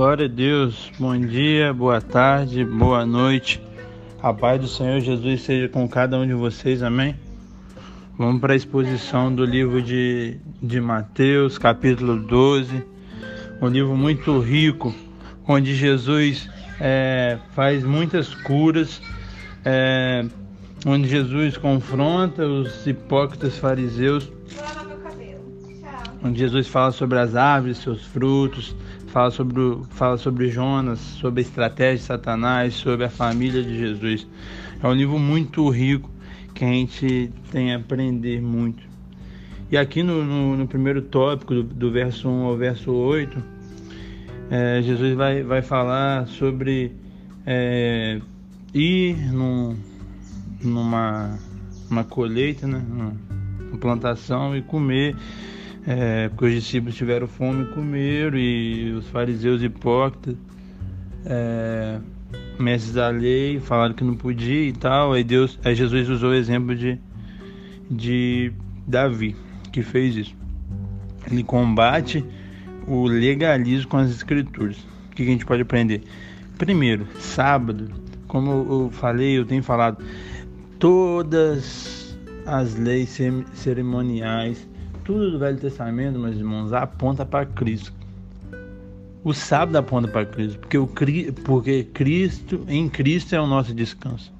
Glória a Deus, bom dia, boa tarde, boa noite. A paz do Senhor Jesus seja com cada um de vocês, amém? Vamos para a exposição do livro de, de Mateus, capítulo 12, um livro muito rico, onde Jesus é, faz muitas curas, é, onde Jesus confronta os hipócritas fariseus, onde Jesus fala sobre as árvores, seus frutos, fala sobre, o, fala sobre Jonas, sobre a estratégia de Satanás, sobre a família de Jesus. É um livro muito rico que a gente tem a aprender muito. E aqui no, no, no primeiro tópico, do, do, verso 1 ao verso 8, é, Jesus vai, vai falar sobre é, ir num, numa uma colheita, né, uma plantação e comer é, porque os discípulos tiveram fome e comeram, e os fariseus hipócritas, é, mestres da lei, falaram que não podia e tal. Aí, Deus, aí Jesus usou o exemplo de, de Davi, que fez isso. Ele combate o legalismo com as escrituras. O que a gente pode aprender? Primeiro, sábado, como eu falei, eu tenho falado, todas as leis cerimoniais tudo do Velho Testamento, meus irmãos, aponta para Cristo. O sábado aponta para Cristo, porque, o, porque Cristo, em Cristo é o nosso descanso.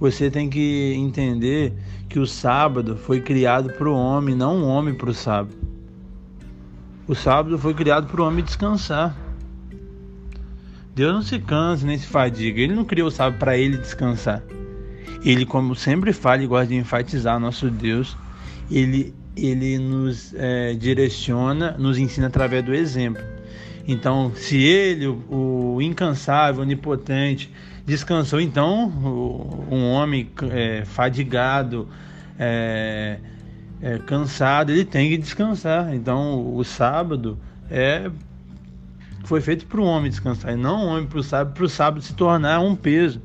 Você tem que entender que o sábado foi criado para o homem, não o homem para o sábado. O sábado foi criado para o homem descansar. Deus não se cansa nem se fadiga. Ele não criou o sábado para ele descansar. Ele, como sempre fala e gosta de enfatizar, nosso Deus, ele ele nos é, direciona, nos ensina através do exemplo. Então, se ele, o, o incansável, onipotente, descansou, então o, um homem é, fadigado, é, é, cansado, ele tem que descansar. Então, o sábado é foi feito para o homem descansar, e não o homem para o sábado, para o sábado se tornar um peso.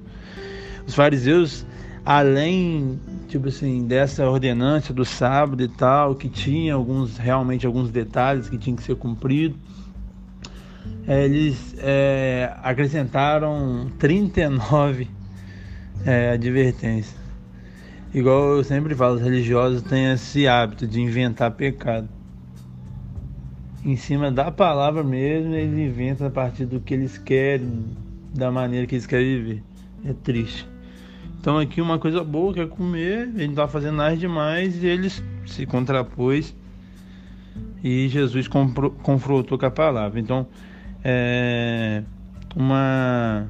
Os fariseus além tipo assim dessa ordenança do sábado e tal que tinha alguns realmente alguns detalhes que tinham que ser cumpridos é, eles é, acrescentaram 39 é, advertências. Igual eu sempre falo os religiosos têm esse hábito de inventar pecado. Em cima da palavra mesmo eles inventam a partir do que eles querem da maneira que eles querem viver. É triste então aqui uma coisa boa que é comer, ele não estava fazendo nada demais e eles se contrapôs e Jesus confrontou com a palavra. Então é uma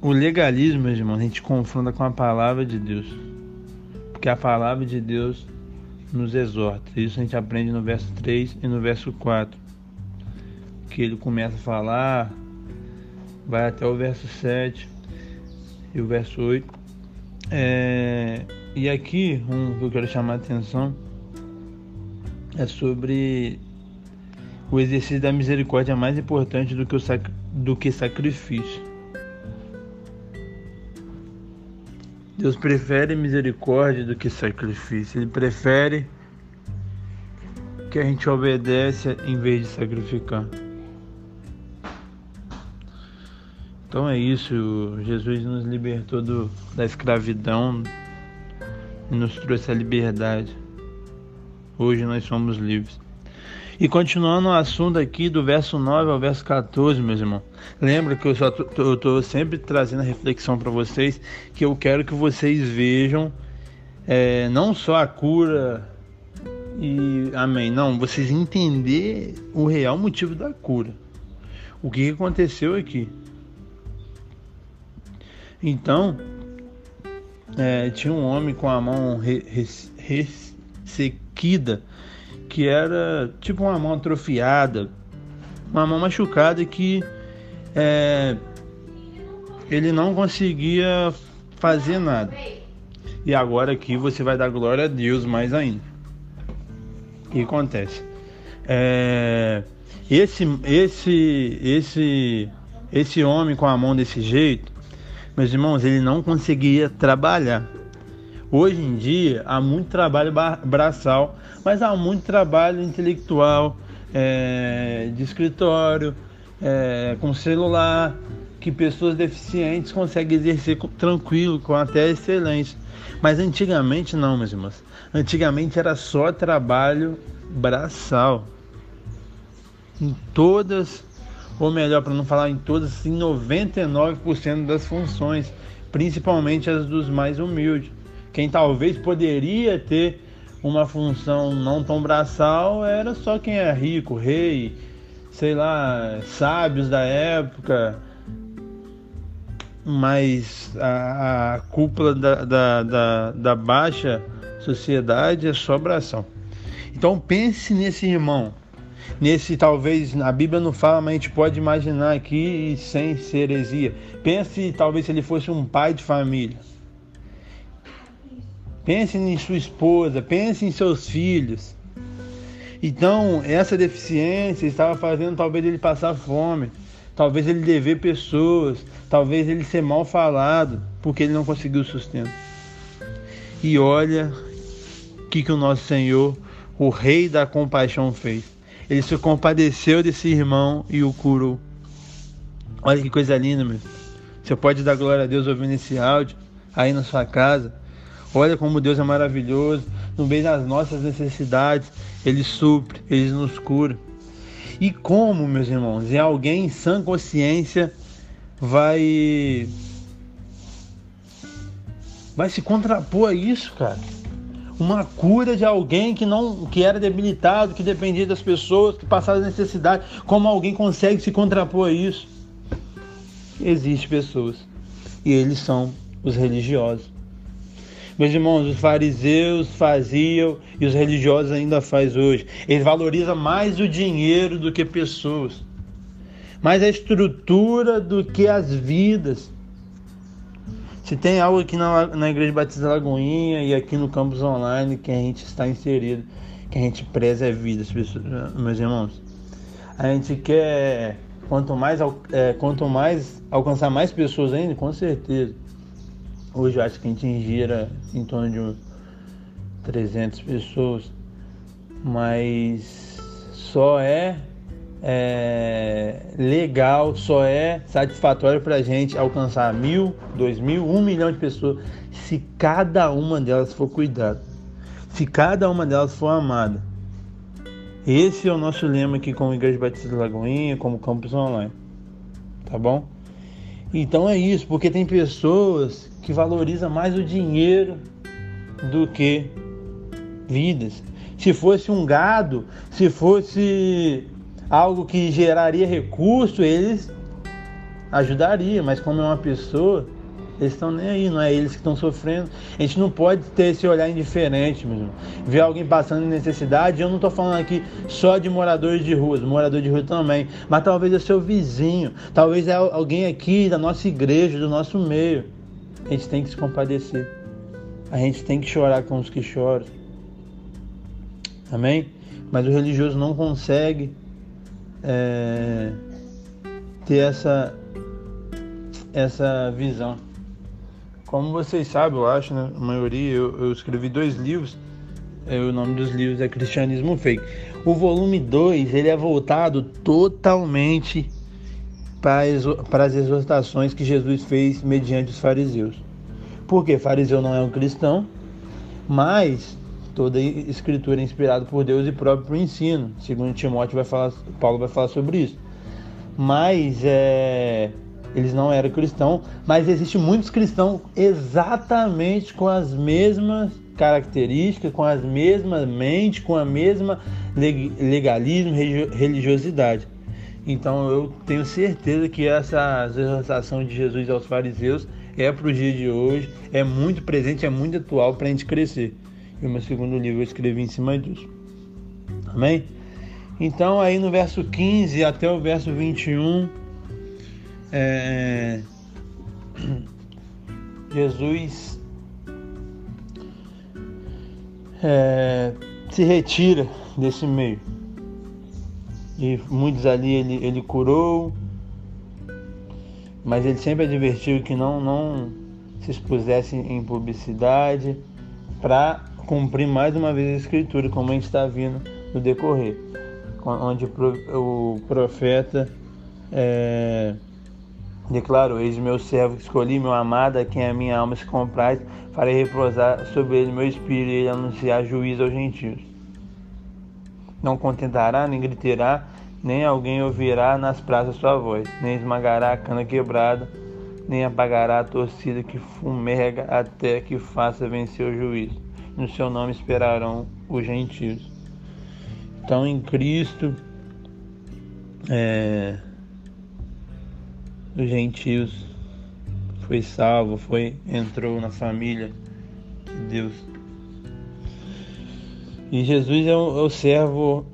o legalismo, meus irmãos, a gente confronta com a palavra de Deus. Porque a palavra de Deus nos exorta. Isso a gente aprende no verso 3 e no verso 4. Que ele começa a falar vai até o verso 7 e o verso 8. É, e aqui, um que eu quero chamar a atenção é sobre o exercício da misericórdia mais importante do que, o sac, do que sacrifício. Deus prefere misericórdia do que sacrifício. Ele prefere que a gente obedece em vez de sacrificar. Então é isso, Jesus nos libertou do, da escravidão e nos trouxe a liberdade. Hoje nós somos livres. E continuando o assunto aqui do verso 9 ao verso 14, meus irmãos. Lembra que eu só estou sempre trazendo a reflexão para vocês que eu quero que vocês vejam é, não só a cura e amém, não, vocês entender o real motivo da cura. O que aconteceu aqui? Então, é, tinha um homem com a mão ressequida, que era tipo uma mão atrofiada, uma mão machucada que é, ele não conseguia fazer nada. E agora aqui você vai dar glória a Deus mais ainda. O que acontece? É, esse, esse, esse, esse homem com a mão desse jeito, meus irmãos, ele não conseguia trabalhar. Hoje em dia há muito trabalho braçal, mas há muito trabalho intelectual, é, de escritório, é, com celular, que pessoas deficientes conseguem exercer tranquilo, com até excelência. Mas antigamente não, meus irmãos. Antigamente era só trabalho braçal. Em todas, ou melhor, para não falar em todas, em 99% das funções, principalmente as dos mais humildes. Quem talvez poderia ter uma função não tão braçal era só quem é rico, rei, sei lá, sábios da época, mas a, a cúpula da, da, da, da, baixa sociedade é só bração. Então pense nesse irmão, nesse talvez, a Bíblia não fala, mas a gente pode imaginar aqui sem ser heresia. Pense talvez se ele fosse um pai de família. Pense em sua esposa, pense em seus filhos. Então, essa deficiência estava fazendo talvez ele passar fome talvez ele dever pessoas, talvez ele ser mal falado, porque ele não conseguiu sustento. E olha o que, que o nosso Senhor, o Rei da compaixão, fez. Ele se compadeceu desse irmão e o curou. Olha que coisa linda, meu. Você pode dar glória a Deus ouvindo esse áudio aí na sua casa. Olha como Deus é maravilhoso. No meio das nossas necessidades, Ele supre, Ele nos cura. E como, meus irmãos, e alguém em sã consciência vai vai se contrapor a isso, cara? Uma cura de alguém que não que era debilitado, que dependia das pessoas, que passava necessidade. Como alguém consegue se contrapor a isso? Existem pessoas e eles são os religiosos. Meus irmãos, os fariseus faziam e os religiosos ainda faz hoje. Eles valorizam mais o dinheiro do que pessoas, mais a estrutura do que as vidas. Se tem algo aqui na, na Igreja Batista Lagoinha e aqui no campus online que a gente está inserido, que a gente preza é vida, meus irmãos. A gente quer quanto mais, é, quanto mais alcançar mais pessoas ainda, com certeza. Hoje eu acho que a gente gira em torno de uns 300 pessoas, mas só é, é legal, só é satisfatório para a gente alcançar mil, dois mil, um milhão de pessoas se cada uma delas for cuidada, se cada uma delas for amada. Esse é o nosso lema aqui como Igreja Batista da Lagoinha, como Campus Online. Tá bom? Então é isso, porque tem pessoas que valorizam mais o dinheiro do que vidas. Se fosse um gado, se fosse algo que geraria recurso, eles ajudariam, mas como é uma pessoa, eles estão nem aí, não é eles que estão sofrendo. A gente não pode ter esse olhar indiferente, mesmo. Ver alguém passando necessidade. Eu não estou falando aqui só de moradores de ruas, morador de rua também, mas talvez é seu vizinho, talvez é alguém aqui da nossa igreja, do nosso meio. A gente tem que se compadecer. A gente tem que chorar com os que choram. Amém? Mas o religioso não consegue é, ter essa, essa visão. Como vocês sabem, eu acho, né? A maioria, eu, eu escrevi dois livros. É, o nome dos livros é Cristianismo Fake. O volume 2 ele é voltado totalmente para as exortações que Jesus fez mediante os fariseus. Porque fariseu não é um cristão, mas toda escritura é inspirada por Deus e próprio para o ensino. Segundo Timóteo vai falar, Paulo vai falar sobre isso. Mas é, eles não eram cristãos, mas existe muitos cristãos exatamente com as mesmas características, com as mesmas mentes, com a mesma legalismo, religiosidade. Então eu tenho certeza que essa exortação de Jesus aos fariseus é para o dia de hoje, é muito presente, é muito atual para a gente crescer. E o meu segundo livro eu escrevi em cima disso. Amém? Então aí no verso 15 até o verso 21 é, Jesus é, se retira desse meio. E muitos ali ele, ele curou, mas ele sempre advertiu que não, não se expusesse em publicidade para cumprir mais uma vez a escritura, como a gente está vindo no decorrer. onde o profeta é, declarou: Eis meu servo que escolhi, meu amado, a quem a minha alma se compraz, farei repousar sobre ele meu espírito e ele anunciar juízo aos gentios. Não contentará, nem gritará, nem alguém ouvirá nas praças sua voz, nem esmagará a cana quebrada, nem apagará a torcida que fumega até que faça vencer o juízo. No seu nome esperarão os gentios. Então, em Cristo, é, os gentios foi salvo, foi entrou na família de Deus. E Jesus é o, é o servo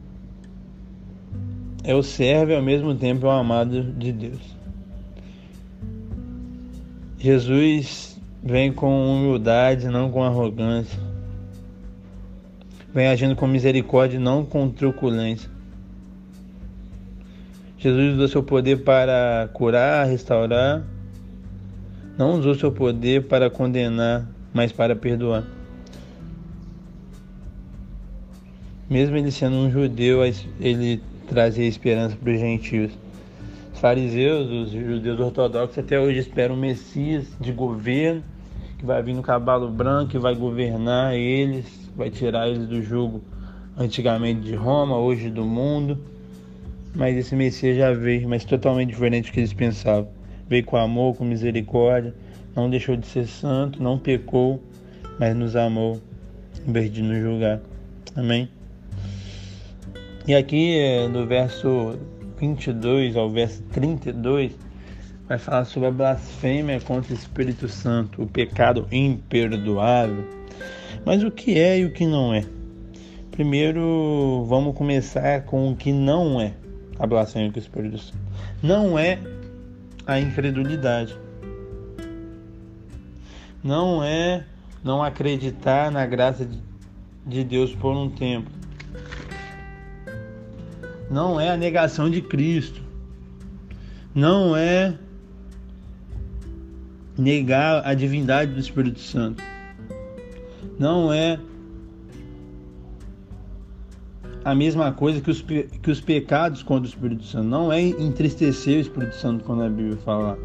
é o servo e ao mesmo tempo é o amado de Deus. Jesus vem com humildade, não com arrogância. Vem agindo com misericórdia, não com truculência. Jesus usou seu poder para curar, restaurar. Não usou seu poder para condenar, mas para perdoar. Mesmo ele sendo um judeu, ele trazia esperança para os gentios. Os fariseus, os judeus ortodoxos, até hoje esperam um Messias de governo, que vai vir no cavalo branco, que vai governar eles, vai tirar eles do jugo antigamente de Roma, hoje do mundo. Mas esse Messias já veio, mas totalmente diferente do que eles pensavam. Veio com amor, com misericórdia, não deixou de ser santo, não pecou, mas nos amou, em vez de nos julgar. Amém? E aqui no verso 22 ao verso 32 vai falar sobre a blasfêmia contra o Espírito Santo, o pecado imperdoável. Mas o que é e o que não é? Primeiro, vamos começar com o que não é a blasfêmia contra o Espírito Santo. Não é a incredulidade. Não é não acreditar na graça de Deus por um tempo não é a negação de Cristo, não é negar a divindade do Espírito Santo, não é a mesma coisa que os, que os pecados contra o Espírito Santo, não é entristecer o Espírito Santo, quando a Bíblia fala.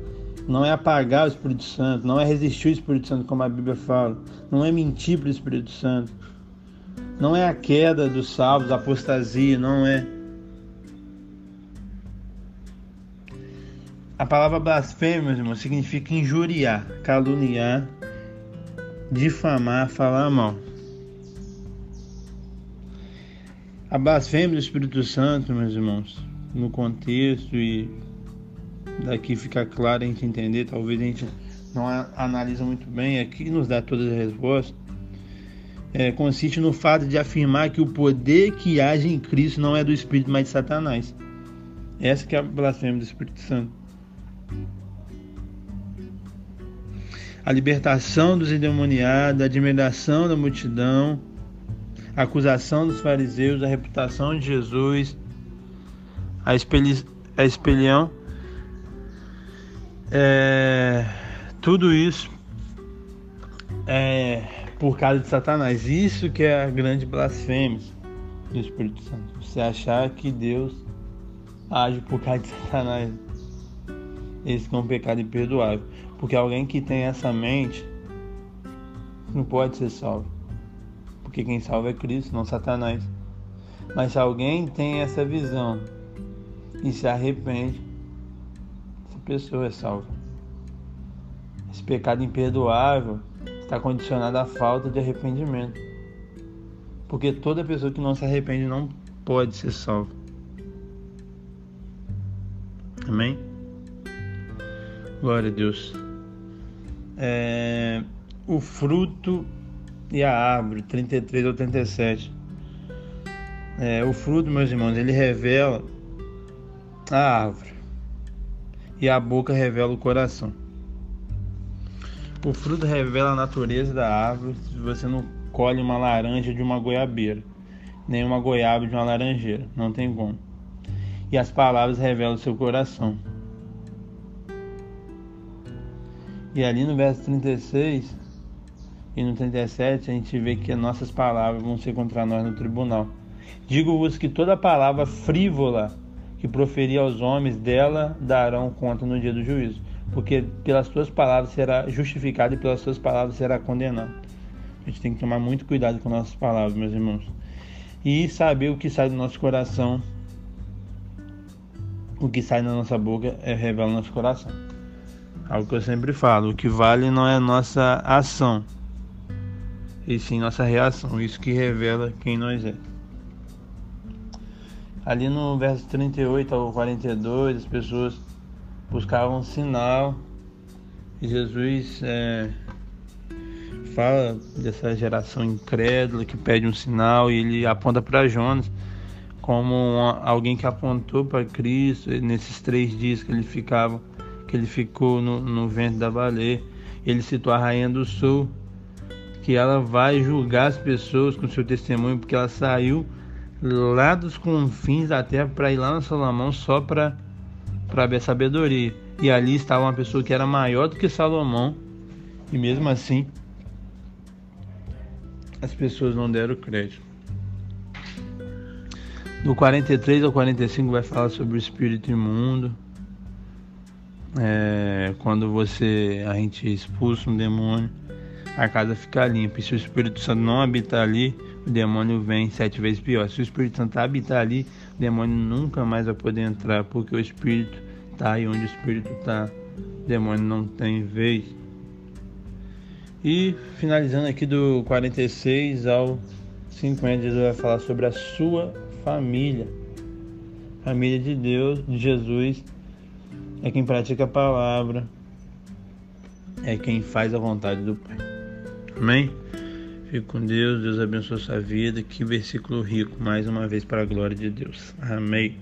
Não é apagar o Espírito Santo, não é resistir o Espírito Santo, como a Bíblia fala. Não é mentir para o Espírito Santo. Não é a queda dos salvos, a apostasia, não é. A palavra blasfêmia, meus irmãos, significa injuriar, caluniar, difamar, falar mal. A blasfêmia do Espírito Santo, meus irmãos, no contexto e daqui fica claro a gente entender, talvez a gente não analisa muito bem aqui nos dá todas as respostas, é, consiste no fato de afirmar que o poder que age em Cristo não é do Espírito, mas de Satanás. Essa que é a blasfêmia do Espírito Santo. A libertação dos endemoniados, a admiração da multidão, a acusação dos fariseus, a reputação de Jesus, a, espelhi a espelhão, é, tudo isso é por causa de Satanás. Isso que é a grande blasfêmia do Espírito Santo. Você achar que Deus age por causa de Satanás. Esse é um pecado imperdoável. Porque alguém que tem essa mente não pode ser salvo. Porque quem salva é Cristo, não Satanás. Mas se alguém tem essa visão e se arrepende, essa pessoa é salva. Esse pecado imperdoável está condicionado à falta de arrependimento. Porque toda pessoa que não se arrepende não pode ser salva. Amém? Glória a Deus é, o fruto e a árvore, 33 ou 37. É, o fruto, meus irmãos, ele revela a árvore e a boca revela o coração. O fruto revela a natureza da árvore se você não colhe uma laranja de uma goiabeira, nem uma goiaba de uma laranjeira, não tem como. E as palavras revelam o seu coração. E ali no verso 36 e no 37 a gente vê que as nossas palavras vão ser contra nós no tribunal. Digo-vos que toda palavra frívola que proferir aos homens dela darão conta no dia do juízo, porque pelas tuas palavras será justificado e pelas tuas palavras será condenado. A gente tem que tomar muito cuidado com nossas palavras, meus irmãos. E saber o que sai do nosso coração, o que sai da nossa boca é revela nosso coração. Algo que eu sempre falo, o que vale não é a nossa ação, e sim nossa reação. Isso que revela quem nós é. Ali no verso 38 ao 42, as pessoas buscavam um sinal e Jesus é, fala dessa geração incrédula que pede um sinal e ele aponta para Jonas como uma, alguém que apontou para Cristo nesses três dias que ele ficava, que ele ficou no, no vento da baleia. Ele citou a rainha do sul que ela vai julgar as pessoas com seu testemunho, porque ela saiu lá dos confins da terra para ir lá no Salomão só para ver sabedoria. E ali estava uma pessoa que era maior do que Salomão, e mesmo assim as pessoas não deram crédito. Do 43 ao 45 vai falar sobre o espírito imundo. É, quando você a gente expulsa um demônio a casa fica limpa. E se o Espírito Santo não habitar ali, o demônio vem sete vezes pior. Se o Espírito Santo habitar ali, o demônio nunca mais vai poder entrar, porque o Espírito está e onde o Espírito está, o demônio não tem vez. E finalizando aqui do 46 ao 50, Jesus vai falar sobre a sua família. Família de Deus, de Jesus, é quem pratica a palavra, é quem faz a vontade do Pai. Amém? Fique com Deus, Deus abençoe a sua vida. Que versículo rico, mais uma vez, para a glória de Deus. Amém.